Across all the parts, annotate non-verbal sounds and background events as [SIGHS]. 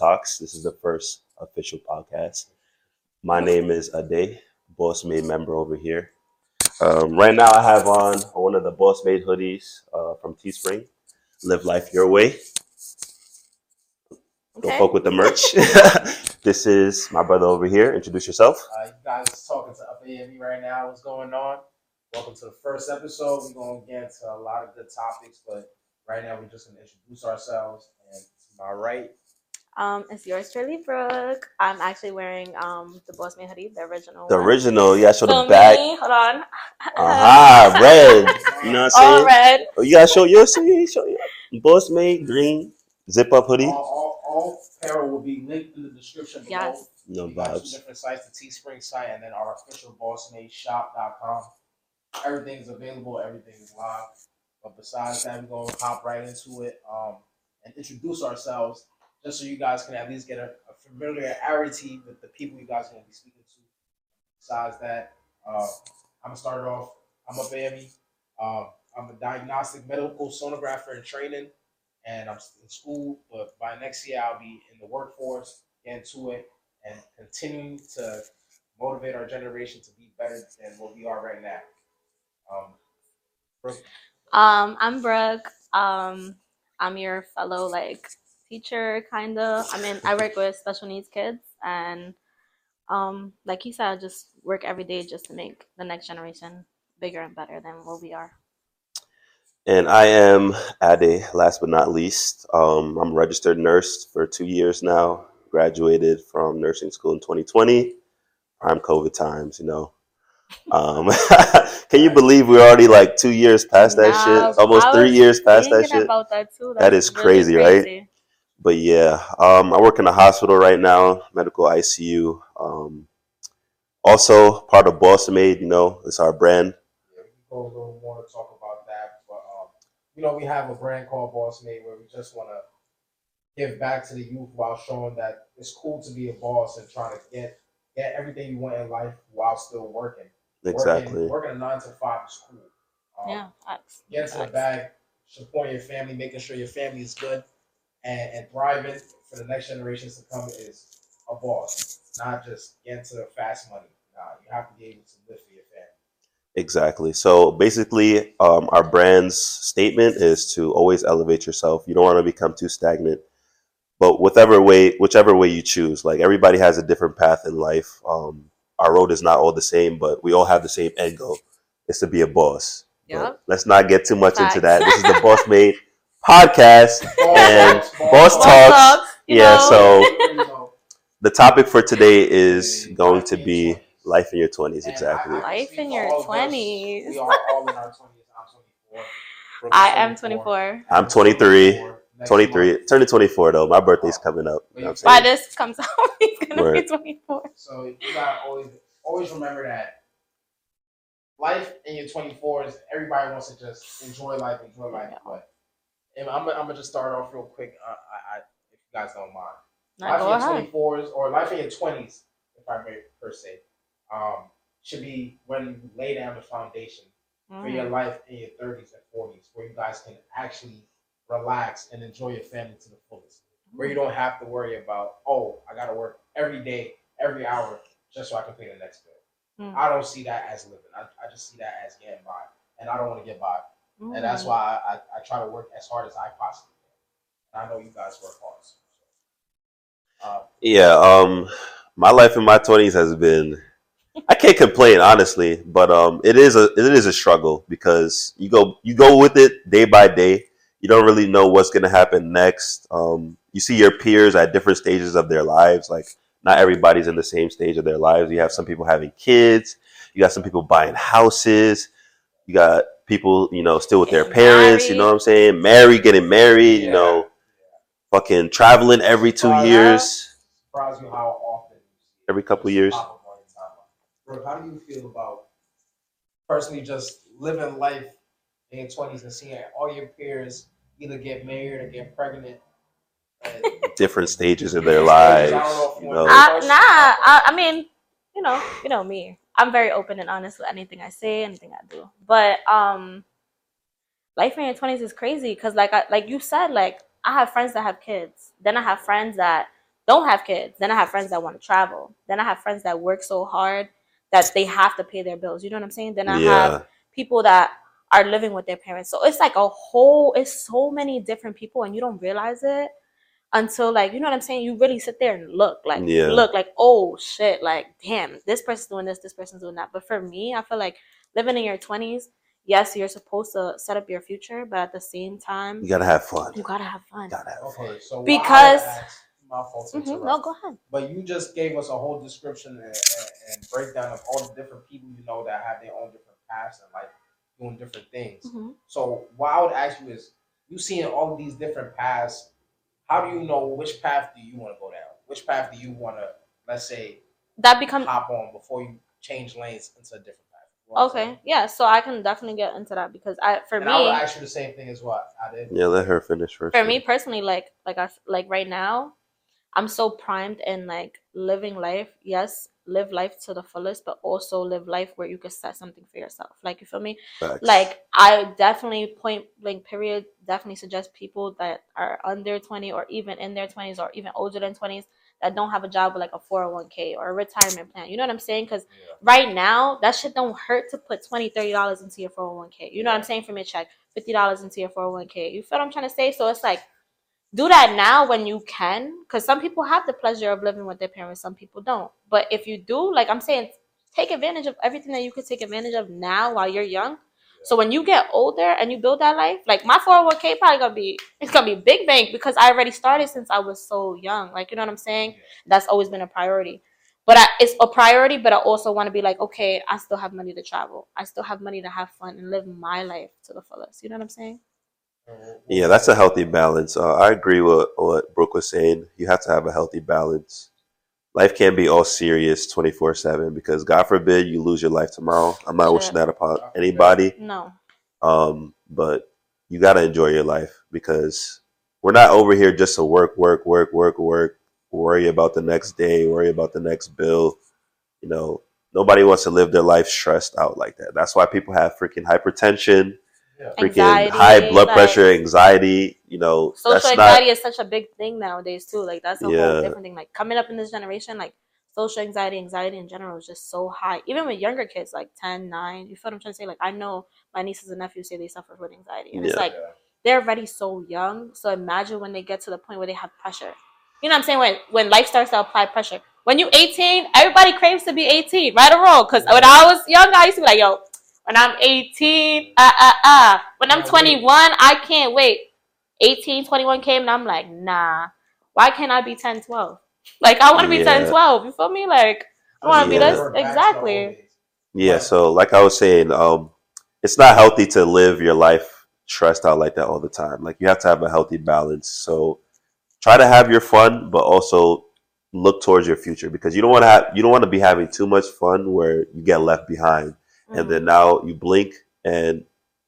Talks. This is the first official podcast. My name is Ade, Boss Made member over here. Um, right now, I have on one of the Boss Made hoodies uh, from Teespring. Live life your way. Don't fuck with the merch. [LAUGHS] [LAUGHS] this is my brother over here. Introduce yourself. Uh, you guys talking to Up AME right now. What's going on? Welcome to the first episode. We're going to get into a lot of good topics, but right now we're just going to introduce ourselves. And to my right, Um, it's yours truly, Brooke. I'm actually wearing um the Boss Made hoodie, the original. The one. original, yeah, show the Feel back. me? Hold on. Aha, [LAUGHS] red. You know what I'm All saying? red. Oh, you gotta show yours. Show you. Show you. Boss made green zip up hoodie. all, all, all apparel will be linked in the description below. Yes. No We got two vibes. different sites, the Teespring site and then our official bossmadeshop.com. Everything's available, everything is live. But besides that, we're going to hop right into it um, and introduce ourselves just so you guys can at least get a, a familiarity with the people you guys are going to be speaking to. Besides that, uh, I'm going to start off. I'm a baby. Um, I'm a diagnostic medical sonographer in training, and I'm in school. But by next year, I'll be in the workforce, get into it, and continuing to motivate our generation to be better than what we are right now. Um, Brooke, Um, I'm Brooke. Um, I'm your fellow like teacher, kinda. I mean, I work with special needs kids, and um, like you said, I just work every day just to make the next generation bigger and better than what we are. And I am Ade, last but not least. Um, I'm a registered nurse for two years now. Graduated from nursing school in 2020. Prime COVID times, you know. Um, [LAUGHS] can you believe we're already like two years past that Nah, shit? Almost three years past that shit. That too. That's is really crazy, right? Crazy. But yeah, um, I work in a hospital right now, medical ICU. Um, also part of Boss Made, you know, it's our brand. yeah, we can go a little more to talk about that, but um, you know, we have a brand called Boss Made where we just want to give back to the youth while showing that it's cool to be a boss and trying to get get everything you want in life while still working. Exactly. Working, working a nine to five is cool. Um, Yeah. facts. get into the bag, supporting your family, making sure your family is good and, and thriving for the next generations to come is a boss, not just get into the fast money. Nah, you have to be able to live for your family. Exactly. So basically, um, our brand's statement is to always elevate yourself. You don't want to become too stagnant. But whichever way, whichever way you choose, like everybody has a different path in life. Um, our road is not all the same, but we all have the same end goal. It's to be a boss. But let's not get too much into that. This is the [LAUGHS] Boss Made podcast. And [LAUGHS] Boss Boss Talks, talks, yeah, know. so- so [LAUGHS] The topic for today is going to be life in your twenties. Exactly. I- I can Life in your all of us. 20s. We are all in our twenties. I'm 24. I am 24. I'm 23. Next 23, month. turning 24 though. My birthday's coming up. You know By this comes [LAUGHS] out, he's gonna be 24. So you gotta always always remember that life in your twenty fours, everybody wants to just enjoy life, enjoy life. Yeah. But and I'm, gonna- I'm gonna just start off real quick. Uh, I, I, if you guys don't mind, Now life in your ahead. twenty fours or life in your twenties, if I may per se, um, should be when you lay down the foundation for your Mhm. life in your thirties and forties, where you guys can actually relax and enjoy your family to the fullest. Where you don't have to worry about, oh, I gotta work every day, every hour, just so I can pay the next bill. Mm. I don't see that as living. I, I just see that as getting by, and I don't want to get by, and that's why I, I, I try to work as hard as I possibly can. And I know you guys work hard. So, uh, Yeah, um, my life in my 20s has been. I can't complain honestly, but um, it is a it is a struggle because you go you go with it day by day. You don't really know what's gonna happen next. Um, you see your peers at different stages of their lives. Like not everybody's in the same stage of their lives. You have some people having kids. You got some people buying houses. You got people, you know, still with their Getting parents. You know what I'm saying? Married, getting married. You know, fucking traveling every two Surprise. years, surprise you how often every couple just years. pop up on your timeline. Bro, how do you feel about personally just living life in your twenties and seeing all your peers either get married or get pregnant? [LAUGHS] And different stages of their lives. You you know, want Uh, nah, I, I mean, you know, you know me. I'm very open and honest with anything I say, anything I do. But um, life in your twenties is crazy because, like, I, like you said, like I have friends that have kids. Then I have friends that don't have kids. Then I have friends that want to travel. Then I have friends that work so hard that they have to pay their bills. You know what I'm saying? Then I yeah. have people that are living with their parents. So it's like a whole it's so many different people and you don't realize it until like you know what I'm saying? You really sit there and look like Yeah. look like oh shit like damn this person's doing this this person's doing that. But for me, I feel like living in your 20s, yes, you're supposed to set up your future, but at the same time, You gotta have fun. you gotta have fun. Gotta have fun. Okay, so why Because- asked- my fault to Mhm. No, go ahead. But you just gave us a whole description and, and, and breakdown of all the different people you know that have their own different paths and like doing different things. Mhm. So what I would ask you is, you seeing all of these different paths, how do you know which path do you want to go down? Which path do you want to, let's say, That becomes hop on before you change lanes into a different path? You know what I'm saying? okay. Yeah, so I can definitely get into that because I for And me I would ask you the same thing as what I did. Yeah, let her finish first. for me personally like like i like right now i'm so primed in like living life yes live life to the fullest but also live life where you can set something for yourself. Like you feel me? Facts. like i definitely point blank period definitely suggest people that are under 20 or even in their 20s or even older than 20s that don't have a job with like a 401k or a retirement plan. You know what i'm saying? Because Yeah. right now that shit don't hurt to put 20 30 dollars into your 401k you know what i'm saying? From your check 50 dollars into your 401k you feel what i'm trying to say? So it's like do that now when you can because some people have the pleasure of living with their parents some people don't. But if you do like i'm saying take advantage of everything that you could take advantage of now while you're young. So when you get older and you build that life like my 401k probably gonna be it's gonna be big bank because i already started since i was so young. Like you know what i'm saying? That's always been a priority. But I, it's a priority but i also want to be like okay i still have money to travel. I still have money to have fun and live my life to the fullest. You know what i'm saying Yeah, that's a healthy balance. Uh, I agree with what Brooke was saying. You have to have a healthy balance. Life can't be all serious 24 7 because, God forbid, you lose your life tomorrow. I'm not Sure. wishing that upon anybody. no Um, but you got to enjoy your life because we're not over here just to work, work, work, work, work, worry about the next day, worry about the next bill. You know, nobody wants to live their life stressed out like that. That's why people have freaking hypertension, Yeah. freaking Anxiety, high blood like- pressure, anxiety. You know, social that's anxiety not. is such a big thing nowadays too. Like that's a Yeah. whole different thing. Like coming up in this generation, like social anxiety, anxiety in general is just so high. Even with younger kids, like 10, 9, you feel what I'm trying to say? Like I know my nieces and nephews say they suffer with anxiety. And it's like they're already so young. So imagine when they get to the point where they have pressure. You know what I'm saying? When when life starts to apply pressure. When you 18, everybody craves to be 18, right or wrong? Because when I was young, I used to be like, yo, when I'm 18, ah, ah, ah. When I'm 21, I can't wait. 18, 21 came, and I'm like, nah. Why can't I be 10, 12? Like, I want to be 10, 12. You feel me? Like, I want to Yeah. be this. Revert back to the Exactly. Yeah, so like I was saying, um, it's not healthy to live your life stressed out like that all the time. Like you have to have a healthy balance. So try to have your fun, but also look towards your future because you don't want to have you don't want to be having too much fun where you get left behind, and mm. then now you blink and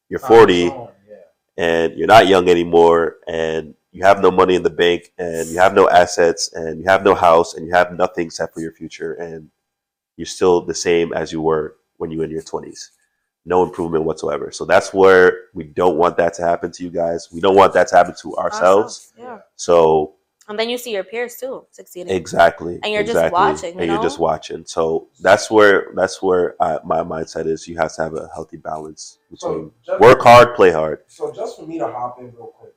you're forty is Yeah. and you're not young anymore and you have no money in the bank and you have no assets and you have no house and you have nothing set for your future and you're still the same as you were when you were in your 20s no improvement whatsoever. So that's where we don't want that to happen to you guys. We don't want that to happen to ourselves Yeah. so And then you see your peers too succeeding. exactly And you're just watching, you and you're just watching so that's where that's where I, my mindset is you have to have a healthy balance between So just, work hard play hard So just for me to hop in real quick,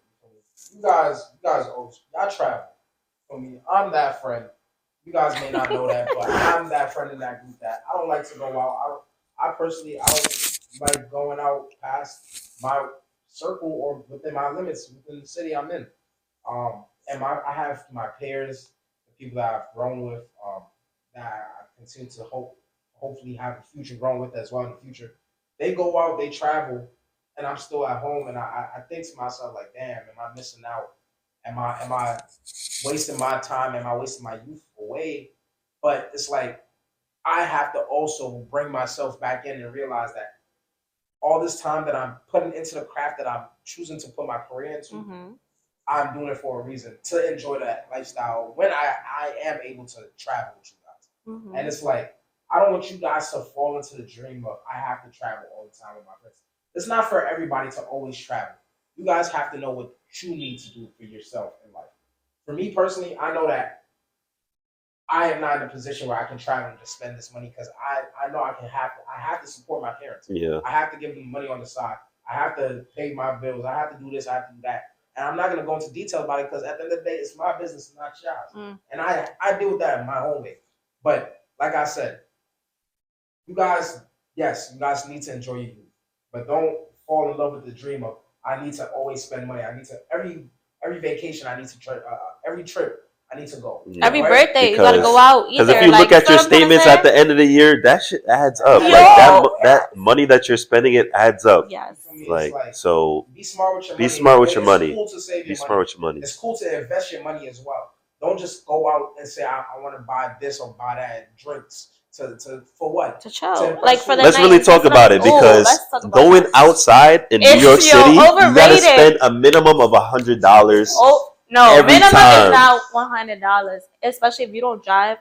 you guys, you guys, old, y'all travel. For me, I'm that friend. You guys may not know that, but I'm that friend in that group that I don't like to go out. I, I personally, I don't like going out past my circle or within my limits within the city I'm in. Um, and my, I have my peers, the people that I've grown with, um, that I continue to hope, hopefully have a future growing with as well in the future. They go out, they travel, and I'm still at home, and I, I- think to myself like, damn, am I missing out? Am I am I wasting my time? Am I wasting my youth away? But it's like I have to also bring myself back in and realize that all this time that I'm putting into the craft that I'm choosing to put my career into, hmm I'm doing it for a reason to enjoy that lifestyle when I, I am able to travel with you guys. hmm And it's like, I don't want you guys to fall into the dream of I have to travel all the time with my friends. It's not for everybody to always travel. You guys have to know what you need to do for yourself in life. For me personally, I know that I am not in a position where I can travel and just spend this money because I, I know I can have to, I have to support my parents. Yeah. I have to give them money on the side. I have to pay my bills. I have to do this. I have to do that. And I'm not going to go into detail about it because at the end of the day, it's my business, not yours. Mm. And I I deal with that in my own way. But like I said, you guys, yes, you guys need to enjoy your youth, but don't fall in love with the dream of I need to always spend money. I need to every every vacation I need to trip. Uh, every trip I need to go. yeah. Every Right? birthday you gotta go out. Because if you like, look at your you know what I'm statements at the end of the year, that shit adds up. Yo! Like that, that money that you're spending, it adds up. yes, I mean, it's Like so, be smart with your be money. smart with your is money. Cool to save be your smart money. with your money. It's cool to invest your money as well. Don't just go out and say I, I want to buy this or buy that drinks to, to for what? to chill. To- like for the Let's night, really oh, talk about it because let's about going that. outside in New York yo, City, you gotta spend a minimum of a hundred dollars. Oh no, every minimum time. is now one hundred dollars, especially if you don't drive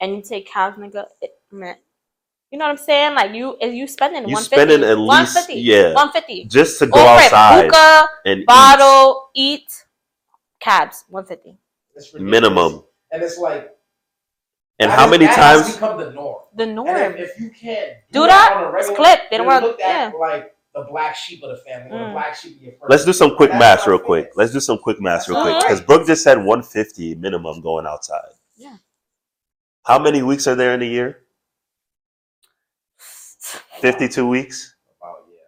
and you take cabs, nigga. It, man, you know what I'm saying? Like you, if you spending You one spending at least yeah, one fifty. just to go Go for it. outside Hookah, and bottle, eat, cabs, one fifty. Minimum. And it's like And that how is- many that has times? become the norm. The And norm. if, if you can't Do that, on a it's regular, clip. They don't you're work. Yeah. like the black sheep of the family or the Mm. black sheep of your first. Let's do some quick That's maths my real quick. opinion. Let's do some quick math real That's quick alright. because Brooke just said 150 minimum going outside. Yeah. How many weeks are there in a year? 52 weeks. About, yeah.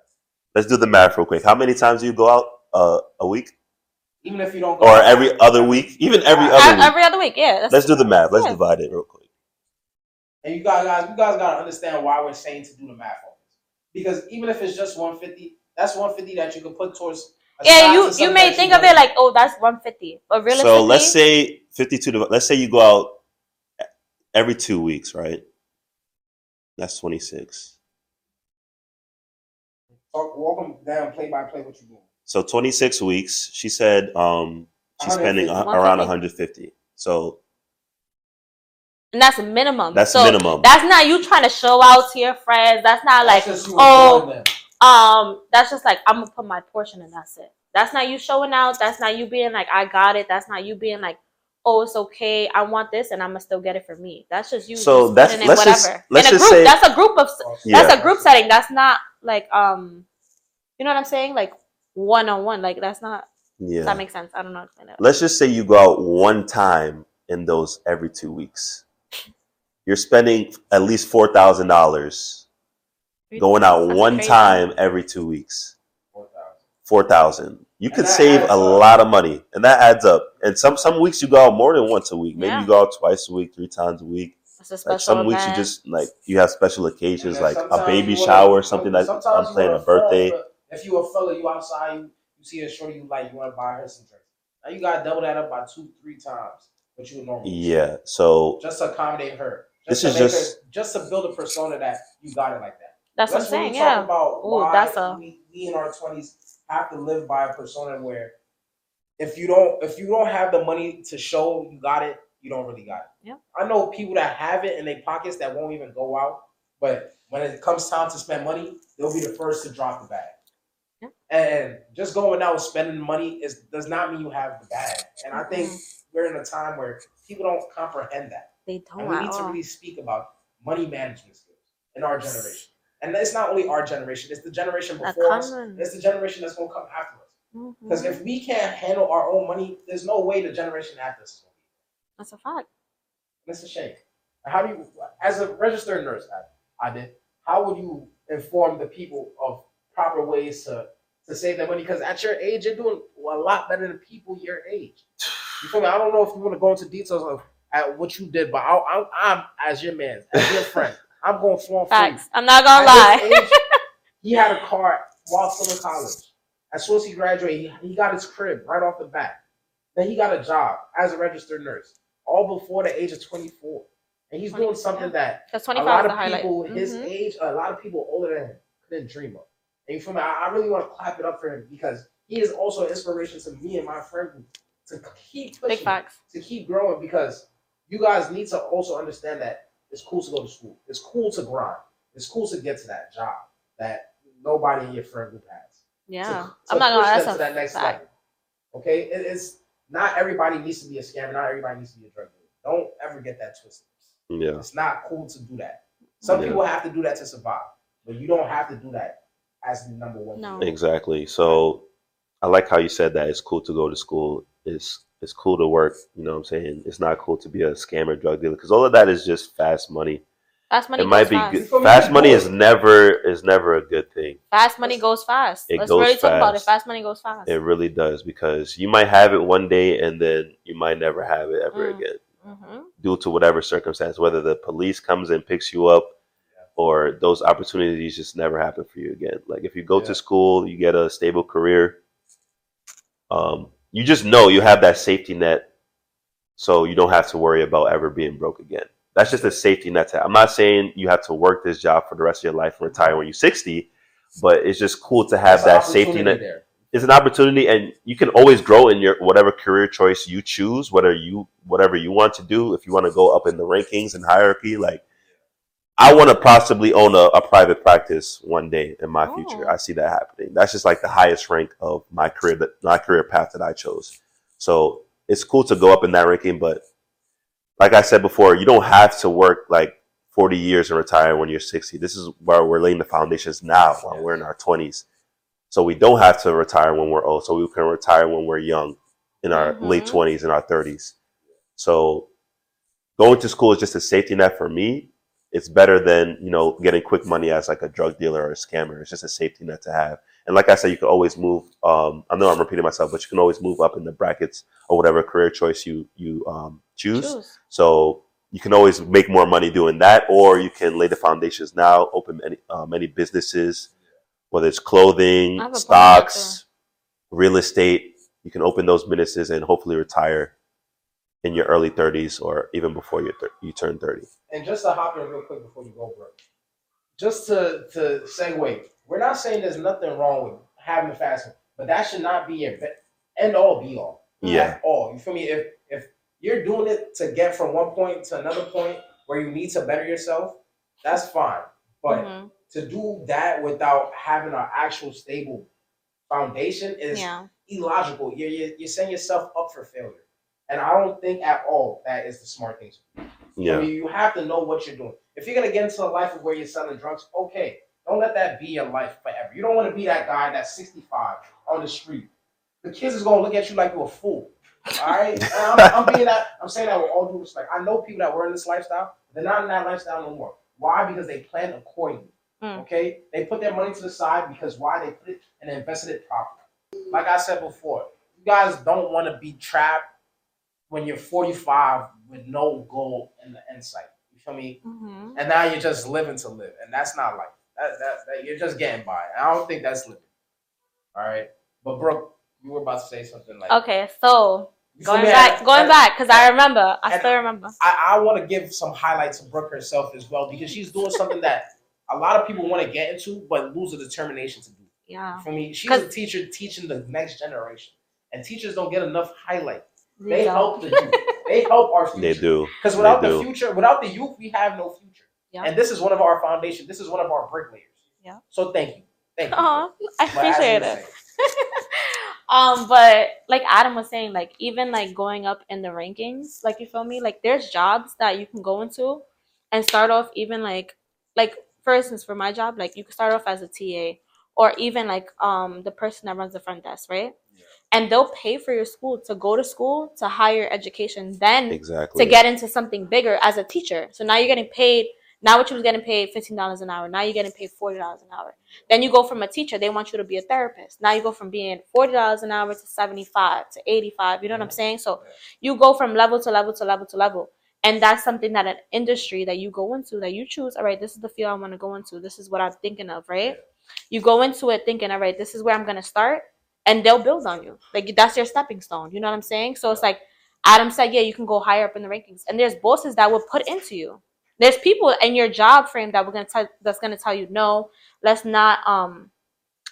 Let's do the math real quick. How many times do you go out uh, a week Even if you don't go or out- every other week? Even every Uh, other Every, week. every other week, yeah. Let's do the math. Let's Yeah. divide it real quick. And you guys, guys, you guys gotta understand why we're saying to do the math on this. Because even if it's just 150, that's 150 that you can put towards. Yeah, you you may think you of it like, oh, that's one fifty, but really. So let's say 52. div- Let's say you go out every two weeks, right? That's 26. Talk, walk them down play by play what you doing. So 26 weeks. She said um, she's spending a, 150. around 150. So and that's a minimum. that's so minimum. That's not you trying to show out to your friends. That's not like, That's just oh, um, that's just like I'm gonna put my portion and that's it. That's not you showing out. That's not you being like I got it. That's not you being like, oh, it's okay. I want this and I'm gonna still get it for me. That's just you. So just that's- let's just- whatever. let's in a just group. say- that's a group of. Yeah. That's a group setting. That's not like um, you know what I'm saying? Like one on one. Like that's not. Does yeah. that make sense? I don't know. how to explain it. Let's just say you go out one time in those every two weeks. You're spending at least four thousand dollars going out That's one crazy. time every two weeks. 4,000. Four thousand. You And could save a up. lot of money, and that adds up. And some some weeks you go out more than once a week. Maybe Yeah. you go out twice a week, three times a week. It's a Like some weeks you just like you have special occasions, like a baby shower, wanna- shower, something that I'm you playing a birthday. for- If you a fella, you outside, you, you see a shorty you like, you want to buy her some drinks. Now you gotta double that up by two, three times what you would normally. do. Yeah. So Just to accommodate her. This Just is make just- her, just to build a persona that you got it like that. That's what I'm saying. Yeah. talk about Ooh, why that's a- we, we in our twenties have to live by a persona where if you don't if you don't have the money to show you got it, you don't really got it. Yeah. I know people that have it in their pockets that won't even go out, but when it comes time to spend money, they'll be the first to drop the bag. Yeah. And just going out and spending money is does not mean you have the bag. And I think Mhm. We're in a time where people don't comprehend that. They don't And we need to really speak about money management skills in our generation. And it's not only our generation, it's the generation before us. It's the generation that's gonna come after us. Mhm. Because if we can't handle our own money, there's no way the generation after us is gonna be. That's a fact. And it's a shame. How do you as a registered nurse, I, I did, how would you inform the people of proper ways to to save their money? Because at your age, you're doing a lot better than people your age. [SIGHS] [LAUGHS] You feel me? I don't know if you want to go into details of at what you did, but I, I, I'm as your man, as your friend, [LAUGHS] I'm going free. Facts. I'm not gonna At lie. age, [LAUGHS] he had a car while still in college. As soon as he graduated, he, he got his crib right off the bat. Then he got a job as a registered nurse, all before the age of 24. And he's doing something that Because a 25 lot of highlight. people his Mhm. age, a lot of people older than him couldn't dream of. And you feel me? I, I really want to clap it up for him because he is also an inspiration to me and my friend group to keep Big pushing, facts. to keep growing because you guys need to also understand that it's cool to go to school. It's cool to grind. It's cool to get to that job that nobody in your friend group has. Yeah. To- to I'm not gonna push lie. That's to that next fact. level. Okay, it, it's not everybody needs to be a scammer. Not everybody needs to be a drug dealer. Don't ever get that twisted. Yeah. It's not cool to do that. Some Yeah. people have to do that to survive, but you don't have to do that as the number one. No. Exactly. So I like how you said that it's cool to go to school. It's it's cool to work. You know what I'm saying? It's not cool to be a scammer drug dealer because all of that is just fast money. Fast money it might be fast. good. You feel me? Fast money is never is never a good thing. Fast money goes fast. It Let's goes really talk about it. fast. Fast money goes fast. It really does because you might have it one day and then you might never have it ever Mm. again hmm due to whatever circumstance, whether the police comes and picks you up or those opportunities just never happen for you again. Like if you go Yeah. to school, you get a stable career, um, you just know you have that safety net so you don't have to worry about ever being broke again. That's just a safety net. To, I'm not saying you have to work this job for the rest of your life and retire when you're 60, but it's just cool to have There's that safety net there. it's an opportunity and you can always grow in your whatever career choice you choose whether you whatever you want to do if you want to go up in the rankings and hierarchy like i want to possibly own a, a private practice one day in my future Oh. i see that happening that's just like the highest rank of my career that my career path that i chose so it's cool to go up in that ranking but like i said before you don't have to work like 40 years and retire when you're 60 this is where we're laying the foundations now while we're in our 20s so we don't have to retire when we're old. So we can retire when we're young, in our Mhm. late twenties, in our thirties. So going to school is just a safety net for me. It's better than you know getting quick money as like a drug dealer or a scammer. It's just a safety net to have. And like I said, you can always move. Um, I know I'm repeating myself, but you can always move up in the brackets or whatever career choice you you um, choose. Choose. So you can always make more money doing that, or you can lay the foundations now, open many uh, many businesses, whether it's clothing, I have a point stocks, real estate. You can open those businesses and hopefully retire in your early 30s or even before you thir- you turn 30. And just to hop in real quick before you go, bro. Just to to segue, we're not saying there's nothing wrong with having the fasting, but that should not be your be- end all be all. Yeah. At all. You feel me? If if you're doing it to get from one point to another point where you need to better yourself, that's fine. But Mhm. to do that without having an actual stable foundation is Yeah. illogical. You're, you're you're setting yourself up for failure, and I don't think at all that is the smart thing. to do. I Yeah. mean, you have to know what you're doing. If you're gonna get into a life of where you're selling drugs, okay, don't let that be your life forever. You don't want to be that guy that's 65 on the street. The kids is gonna look at you like you're a fool. All right, I'm, I'm being that. I'm saying that with all due respect. I know people that were in this lifestyle. They're not in that lifestyle no more. Why? Because they plan accordingly. Mm. Okay, they put their money to the side because why? They put it and invested it properly. Like I said before, you guys don't want to be trapped when you're 45 with no goal in the end sight. You feel me? Mhm. And now you're just living to live, and that's not life. That, that, that you're just getting by. And I don't think that's living. All right, but Brooke, you were about to say something like Okay, so going back, going and back, because I remember, I still remember. I, I want to give some highlights to Brooke herself as well because she's doing something that a lot of people want to get into but lose the determination to do. Yeah, For me, she's a teacher teaching the next generation, and teachers don't get enough highlight. They They help the youth. They help our [LAUGHS] future. They do. Because without They the do. future, without the youth, we have no future. Yeah. And this is one of our foundations. This is one of our bricklayers. Yeah. So thank you. Thank you. Aw, I appreciate it. [LAUGHS] um, but like Adam was saying, like even like going up in the rankings, like you feel me, like there's jobs that you can go into and start off even like like for instance for my job, like you could start off as a TA or even like um the person that runs the front desk, right? And they'll pay for your school to go to school to higher education, then Exactly. to get into something bigger as a teacher. So now you're getting paid. Now what you was getting paid fifteen dollars an hour. Now you're getting paid forty dollars an hour. Then you go from a teacher. They want you to be a therapist. Now you go from being forty dollars an hour to seventy five to eighty five. You know what I'm saying? So you go from level to level to level to level. And that's something that an industry that you go into that you choose. All right, this is the field I want to go into. This is what I'm thinking of. Right? You go into it thinking, all right, this is where I'm gonna start, and they'll build on you. Like that's your stepping stone. You know what I'm saying? So it's like Adam said, yeah, you can go higher up in the rankings, and there's bosses that will put into you. There's people in your job frame that we're gonna tell that's gonna tell you, no, let's not um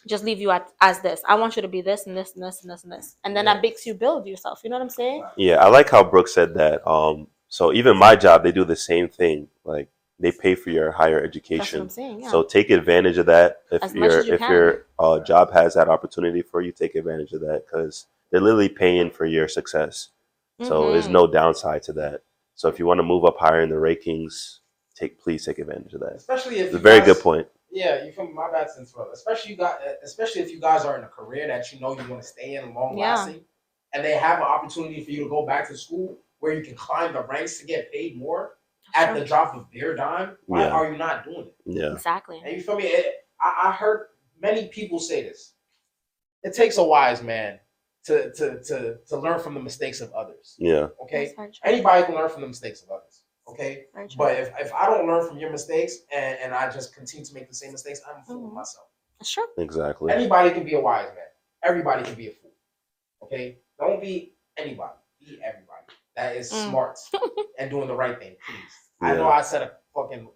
just leave you at, as this. I want you to be this and this and this and this and this, and then Yeah. that makes you build yourself. You know what I'm saying? Yeah, I like how Brooke said that. Um, so even my job, they do the same thing. Like they pay for your higher That's what education. I'm saying. Yeah. So take advantage of that. If As much your as you if can. your uh, job has that opportunity for you, take advantage of that because they're literally paying for your success. So there's no downside to that. So if you want to move up higher in the rankings, take please take advantage of that. Especially if It's a very guys- good point. Yeah, you feel me? My bad sense, well, especially you got especially if you guys are in a career that you know you want to stay in long Yeah. lasting, and they have an opportunity for you to go back to school where you can climb the ranks to get paid more at the drop of their dime. Why Yeah. are you not doing it? Yeah. Exactly. And you feel me? It, I, I heard many people say this. It takes a wise man to to to to learn from the mistakes of others. Yeah. Okay, That's very true. anybody can learn from the mistakes of others. Okay, but if, if I don't learn from your mistakes and, and I just continue to make the same mistakes, I'm fooling Mhm. myself. That's true. Exactly. Anybody can be a wise man. Everybody can be a fool. Okay? Don't be anybody. Be everybody. That is Mm. smart and doing the right thing, please. I know I said a fucking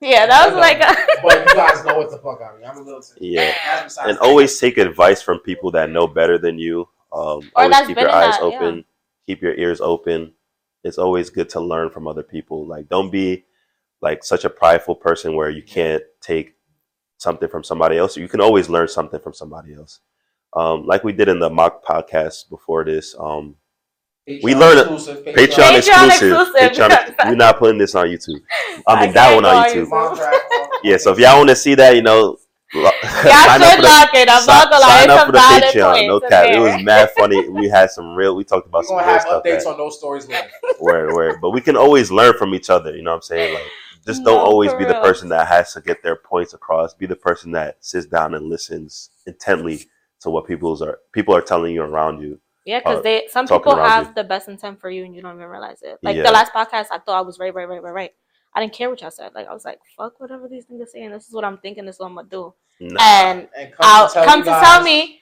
Yeah, that was like a. [LAUGHS] but you guys know what the fuck I mean. I'm a little tipsy. Yeah. [LAUGHS] And the- always take advice from people that know better than you. Um, Or always that's keep been your in eyes that, yeah. open, keep your ears open. It's always good to learn from other people. Like, don't be like such a prideful person where you can't take something from somebody else. You can always learn something from somebody else. Um, like we did in the mock podcast before this. Um, Patreon we learn it- Patreon, Patreon exclusive. exclusive. Patreon, [LAUGHS] we're not putting this on YouTube. [LAUGHS] I mean I that one on on YouTube. YouTube. [LAUGHS] Yeah, so if y'all want to see that, you know, Y'all sign up should for the lock it. I'm not gonna lie. sign It's up some for the Patreon. No cap. It was mad funny. We had some real. We talked about We're some real have stuff. updates That, on those stories later. word, word. But we can always learn from each other. You know what I'm saying? Like, just don't No, always for be the person that has to get their points across. Be the person that sits down and listens intently to what people's are people are telling you around you. Yeah, because uh, they some people have you. the best intent for you and you don't even realize it. Like Yeah. the last podcast, I thought I was right, right, right, right, right. I didn't care what y'all said. Like I was like, fuck whatever these niggas saying. This is what I'm thinking. This is what I'm gonna do. Nah. And And I'll tell come you to tell me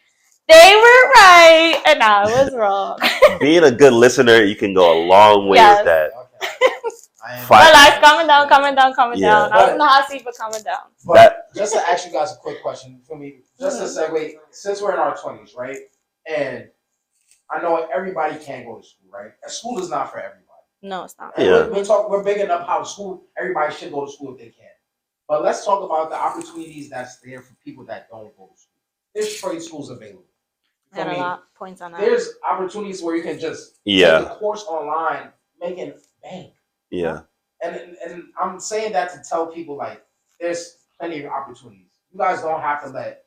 they were right and I was wrong. [LAUGHS] Being a good listener, you can go a long way Yes. with that. Okay. I am- My life coming down, coming down, coming Yeah. down. I was in the hot seat, but coming down. But That- just to ask you guys a quick question for me, just to segue, since we're in our twenties, right? And I know everybody can't go to school, right? And school is not for everybody. No, it's not. Yeah. we're, we're, talk, we're big enough how school everybody should go to school if they can. But let's talk about the opportunities that's there for people that don't go to school. There's trade schools available. I had I a mean, lot of points on that. There's opportunities where you can just Yeah, take a course online, making bank. yeah, And, and and I'm saying that to tell people like there's plenty of opportunities. You guys don't have to let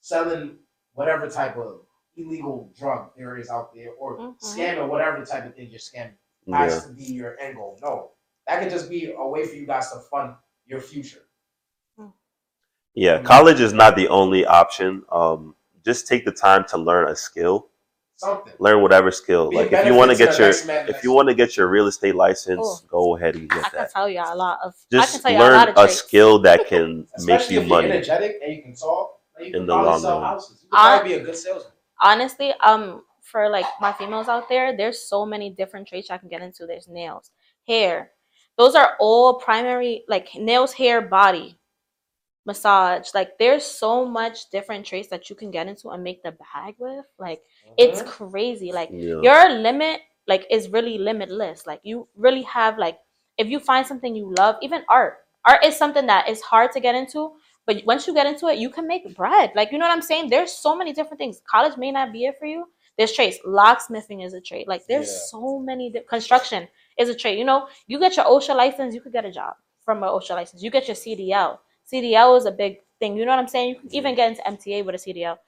selling whatever type of illegal drug there is out there or Mhm. or whatever type of thing you're scamming yeah. has to be your end goal. No. That could just be a way for you guys to fund your future. Yeah, college is not the only option. Um, just take the time to learn a skill. Something. Learn whatever skill. Be Like if you want to get your if you want to get your real estate license, Oh. go ahead and get I get can that. tell you a lot of. I can Just tell you a lot learn of a skill that can [LAUGHS] make you if you're money. energetic and you can talk, then you In the long run. You can I- probably be a good salesman. Honestly, um, for like my females out there, there's so many different traits I can get into. There's nails, hair. Those are all primary, like nails, hair, body, massage. Like there's so much different traits that you can get into and make the bag with. Like it's Mhm. crazy. Like Yeah. your limit, like, is really limitless. Like you really have like, if you find something you love, even art. Art is something that is hard to get into, but once you get into it, you can make bread. Like, you know what I'm saying? There's so many different things. College may not be it for you. There's trades. Locksmithing is a trade. Like, there's Yeah. so many. Di- construction is a trade. You know, you get your OSHA license, you could get a job from an OSHA license. You get your CDL. CDL is a big thing. You know what I'm saying? You can even get into MTA with a CDL.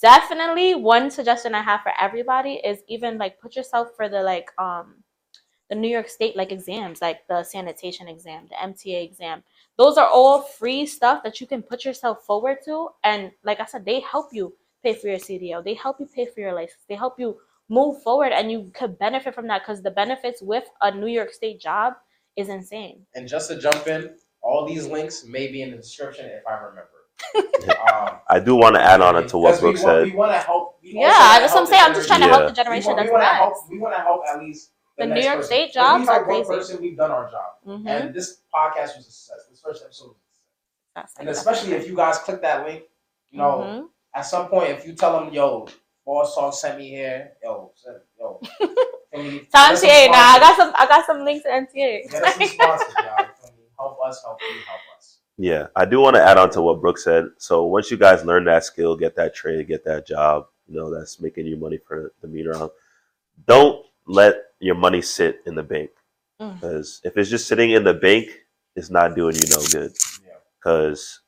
Definitely, one suggestion I have for everybody is even like put yourself for the like um the New York State like exams, like the sanitation exam, the MTA exam. Those are all free stuff that you can put yourself forward to. And like I said, they help you pay for your CDL. They help you pay for your license. They help you move forward and you could benefit from that because the benefits with a New York State job is insane. And just to jump in, all these links may be in the description if I remember. [LAUGHS] um, I do want to add on it to what because we Brooke want- said. We want to help. we Yeah, also wanna that's what I'm saying. I'm just trying to help the generation we, that's want to help. We want to help at least The next New York person. State If jobs we are help one person, we've done our job. Mhm. And this podcast was a success. This first episode was a success. That's And especially if you guys click that link, you know, Mhm. at some point, if you tell them, yo, Boss Talk sent me here, yo, send- yo. can [LAUGHS] we- Tell get some MTA now. I got some. I got some links to MTA. Get us some sponsors, y'all. Me? Help us, help you, help us. Yeah, I do want to add on to what Brooke said. So once you guys learn that skill, get that trade, get that job, you know, that's making you money for the meter on. Don't let your money sit in the bank. Mm. Because if it's just sitting in the bank, it's not doing you no good. Yeah. Because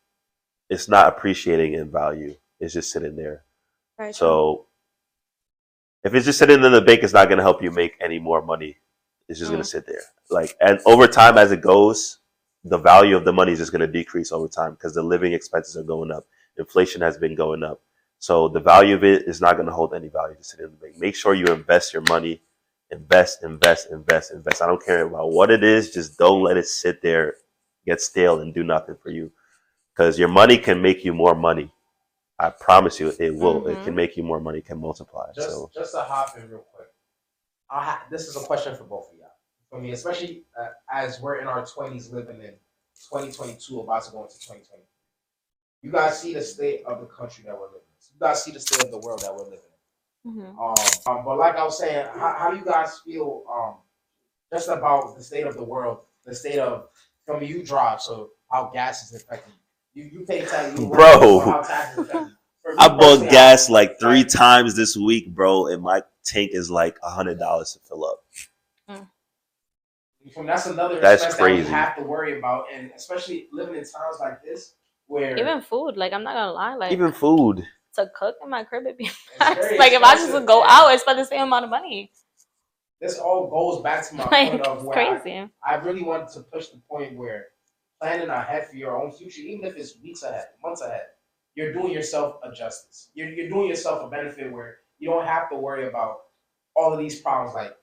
it's not appreciating in value. It's just sitting there. Very true. So if it's just sitting in the bank, it's not going to help you make any more money. It's just going Mm. to sit there. Like, and over time, as it goes, the value of the money is just going to decrease over time because the living expenses are going up. Inflation has been going up. So the value of it is not going to hold any value to sit in the bank. Make sure you invest your money. Invest, invest, invest, invest. I don't care about what it is. Just don't let it sit there, get stale, and do nothing for you. Because your money can make you more money. I promise you, it will. It Mhm. can make you more money, can multiply. Just so just to hop in real quick. I ha- this is a question for both of y'all. For me, especially uh, as we're in our twenties, living in 2022, about to go into 2020. You guys see the state of the country that we're living in. You guys see the state of the world that we're living in. Mhm. Um, um, but like I was saying, how, how do you guys feel um, just about the state of the world, the state of from you drive, so how gas is affecting you? You, you pay tax, you Bro. how taxes affect you. I bought gas like three times this week, bro, and my tank is like a hundred dollars to fill up. From that's another That's expense that crazy. we have to worry about, and especially living in towns like this where Even food, like I'm not gonna lie, like Even food. To cook in my crib, it'd be it's. [LAUGHS] Like if I just would go out and spend the same amount of money, This all goes back to my [LAUGHS] like point of it's where I, crazy. I really wanted to push the point where planning ahead for your own future, even if it's weeks ahead, months ahead, you're doing yourself a justice. You're, you're doing yourself a benefit where you don't have to worry about all of these problems. Like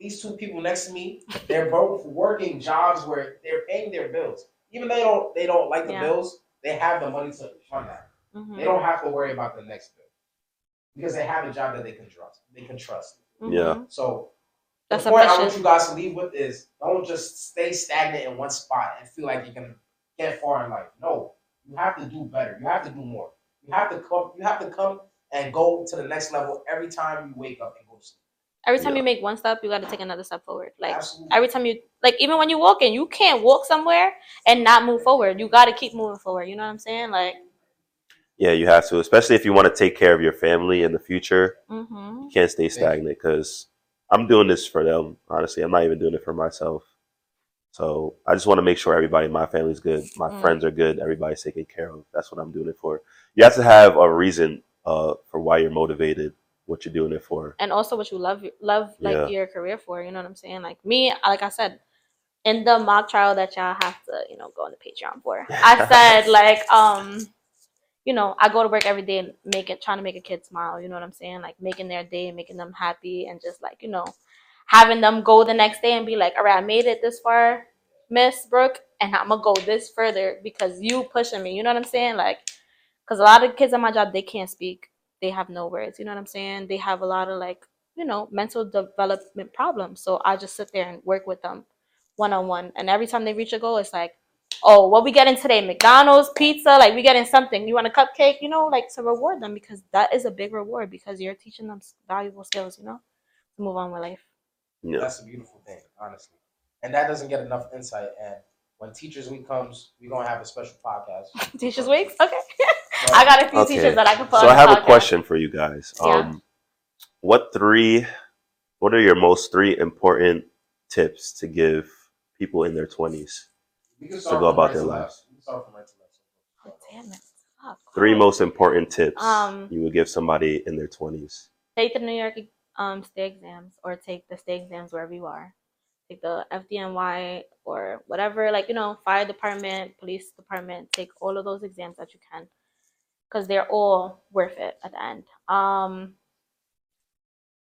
these two people next to me, they're both working jobs where they're paying their bills. Even though they don't they don't like the Yeah. bills, they have the money to fund that. Mhm. They don't have to worry about the next bill because they have a job that they can trust. They can trust. Mhm. Yeah. So That's the point I want you guys to leave with is don't just stay stagnant in one spot and feel like you can get far in life. No, you have to do better. You have to do more. You have to come. You have to come and go to the next level every time you wake up and go to sleep. Every time Yeah. you make one step, you got to take another step forward. Like Absolutely. every time you, like even when you walk in, you can't walk somewhere and not move forward. You got to keep moving forward. You know what I'm saying? Like, Yeah, you have to, especially if you want to take care of your family in the future. hmm You can't stay stagnant because I'm doing this for them. Honestly, I'm not even doing it for myself. So I just want to make sure everybody in my family's good, my Mm. friends are good, everybody's taken care of. That's what I'm doing it for. You have to have a reason uh, for why you're motivated, what you're doing it for. and also what you love, love like Yeah. your career for. You know what I'm saying? Like me, like I said, in the mock trial that y'all have to, you know, go on the Patreon for. I said [LAUGHS] like, um, you know, I go to work every day and make it, trying to make a kid smile. You know what I'm saying? Like making their day, making them happy, and just like you know, having them go the next day and be like, all right, I made it this far, Miss Brooke, and I'm gonna go this further because you pushing me. You know what I'm saying? Like, because a lot of kids at my job they can't speak, they have no words. You know what I'm saying? They have a lot of like, you know, mental development problems. So I just sit there and work with them one on one, and every time they reach a goal, it's like oh, what we getting today? McDonald's, pizza, like we getting something. You want a cupcake, you know, like to reward them because that is a big reward because you're teaching them valuable skills, you know, to move on with life. Yeah. That's a beautiful thing, honestly. And that doesn't get enough insight. And when Teachers Week comes, we're gonna have a special podcast. [LAUGHS] Teachers Week? okay. [LAUGHS] I got a few Okay. teachers that I can put. So I have the a podcast. question for you guys. Yeah. Um, what three, what are your most three important tips to give people in their 20s? We can to go about their lives. left. We can start from right to left. Oh, damn it. Fuck. Three most important tips Um, you would give somebody in their 20s. take the New York um state exams or take the state exams wherever you are. Take the FDNY or whatever, like you know, fire department, police department. Take all of those exams that you can, because they're all worth it at the end. Um,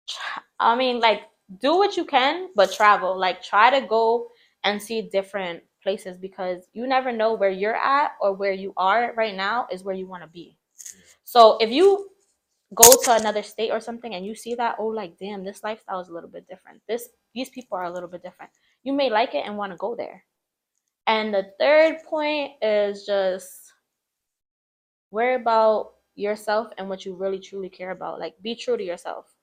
tr- I mean, like do what you can, but travel. Like try to go and see different places because you never know where you're at or where you are right now is where you want to be. So if you go to another state or something and you see that oh like damn this lifestyle is a little bit different. This these people are a little bit different. You may like it and want to go there. And the third point is just worry about yourself and what you really truly care about. Like be true to yourself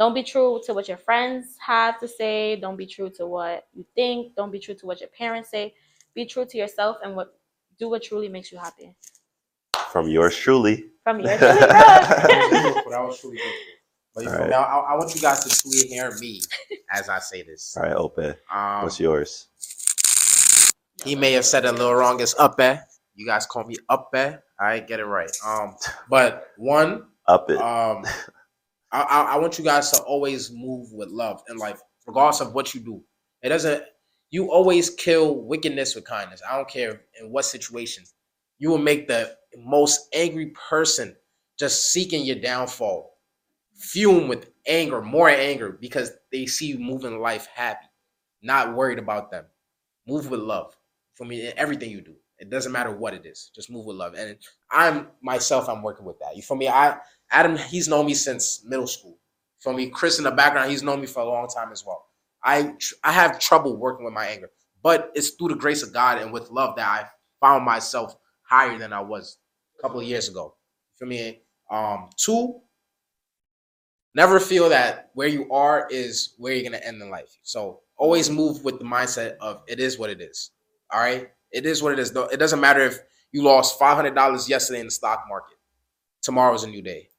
don't be true to what your friends have to say don't be true to what you think don't be true to what your parents say be true to yourself and what do what truly makes you happy From yours truly. from yours [LAUGHS] truly Brooke. That was beautiful. That was truly. But you All feel me? right. I, I want you guys to tweet hear me as I say this. All right, Ope, Um, what's yours? he may have said it a little wrong. It's up there. You guys call me up there. I get it right. Um, but one, Up it. um, I, I, want you guys to always move with love in life, regardless of what you do. It doesn't. You always kill wickedness with kindness. I don't care in what situation. You will make the most angry person just seeking your downfall, fume with anger, more anger, because they see you moving life happy, not worried about them. Move with love. For me, in everything you do, it doesn't matter what it is. Just move with love. And I'm myself. I'm working with that. You feel me? I Adam, he's known me since middle school. For me, Chris in the background, he's known me for a long time as well. I I have trouble working with my anger, but it's through the grace of God and with love that I found myself higher than I was a couple of years ago. For me, um, two, never feel that where you are is where you're gonna end in life. So always move with the mindset of it is what it is. All right, it is what it is. It doesn't matter if you lost five hundred dollars yesterday in the stock market. Tomorrow's a new day.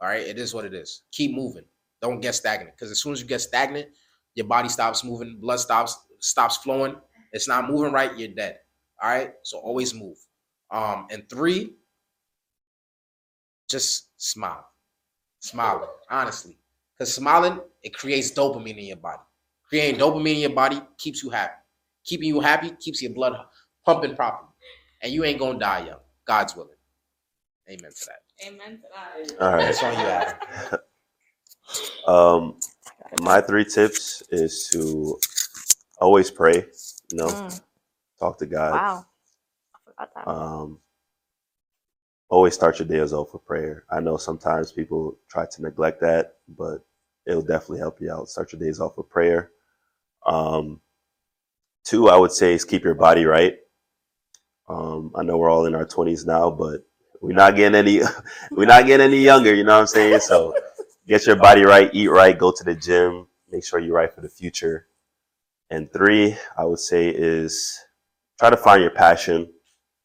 All right, it is what it is. Keep moving. Don't get stagnant because as soon as you get stagnant, your body stops moving, blood stops stops flowing. It's not moving right. You're dead. All right, so always move. Um, and three, just smile, smiling honestly, because smiling it creates dopamine in your body. Creating dopamine in your body keeps you happy. Keeping you happy keeps your blood pumping properly, and you ain't gonna die young. God's willing. Amen to that. Amen to that. All right. That's on you, Adam. [LAUGHS] Um, my three tips is to always pray. You know, Mm, talk to God. wow. I forgot that. Um, always start your days off with prayer. I know sometimes people try to neglect that, but it'll definitely help you out. Start your days off with prayer. Um, two, I would say, is keep your body right. Um, I know we're all in our twenties now, but we're not getting any, [LAUGHS] we're not getting any younger. You know what I'm saying? So get your body right, eat right, go to the gym, make sure you're right for the future. And three, I would say, is try to find your passion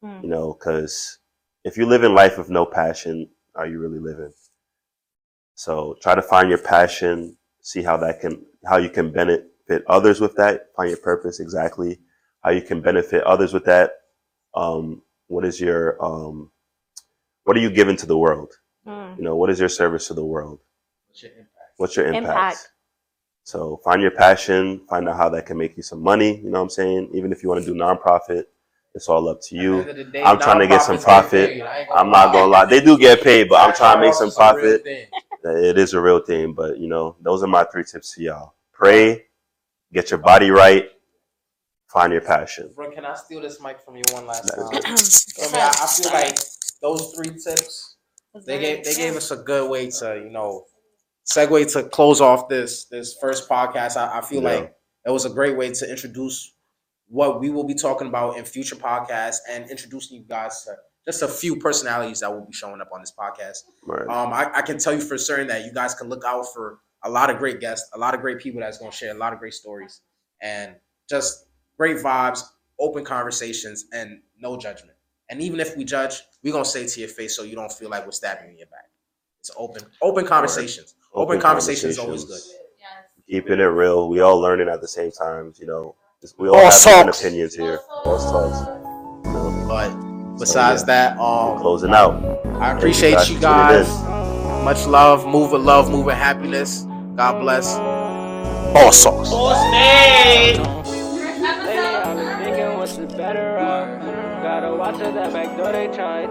Mm. you know, because if you live in life with no passion, are you really living? So try to find your passion, see how that can, how you can benefit others with that, find your purpose exactly, how you can benefit others with that. Um, what is your, um, what are you giving to the world? Mm. You know, what is your service to the world? What's your impact? What's your impact? Impact. So find your passion, find out how that can make you some money. You know what I'm saying? Even if you want to do nonprofit, it's all up to you. At the end of the day, I'm trying to get some profit. I ain't I'm not gonna lie, they do get paid, but I'm trying to make some It's a real profit. [LAUGHS] It is a real thing, but you know, those are my three tips to y'all. Pray, get your body right, find your passion. Bro, can I steal this mic from you one last time? I, mean, I, I feel like those three tips they gave they gave us a good way to you know segue to close off this this first podcast. I, I feel Yeah. like it was a great way to introduce what we will be talking about in future podcasts and introducing you guys to just a few personalities that will be showing up on this podcast. Right. Um, I, I can tell you for certain that you guys can look out for a lot of great guests, a lot of great people that's going to share a lot of great stories, and just great vibes, open conversations, and no judgment. And even if we judge, we're gonna say it to your face so you don't feel like we're stabbing you in your back. It's open, open conversations. Open, conversation is always good. Yes. Keeping it real. We all learning at the same time, you know. We All all have different talks. opinions here. All talks. You know, But besides yeah. that, um, closing out. I appreciate guys you for guys. Much love, move with love, move with happiness. God bless. All sauce. Lately, I've been thinking what's the better route. Gotta watch out that back door they try.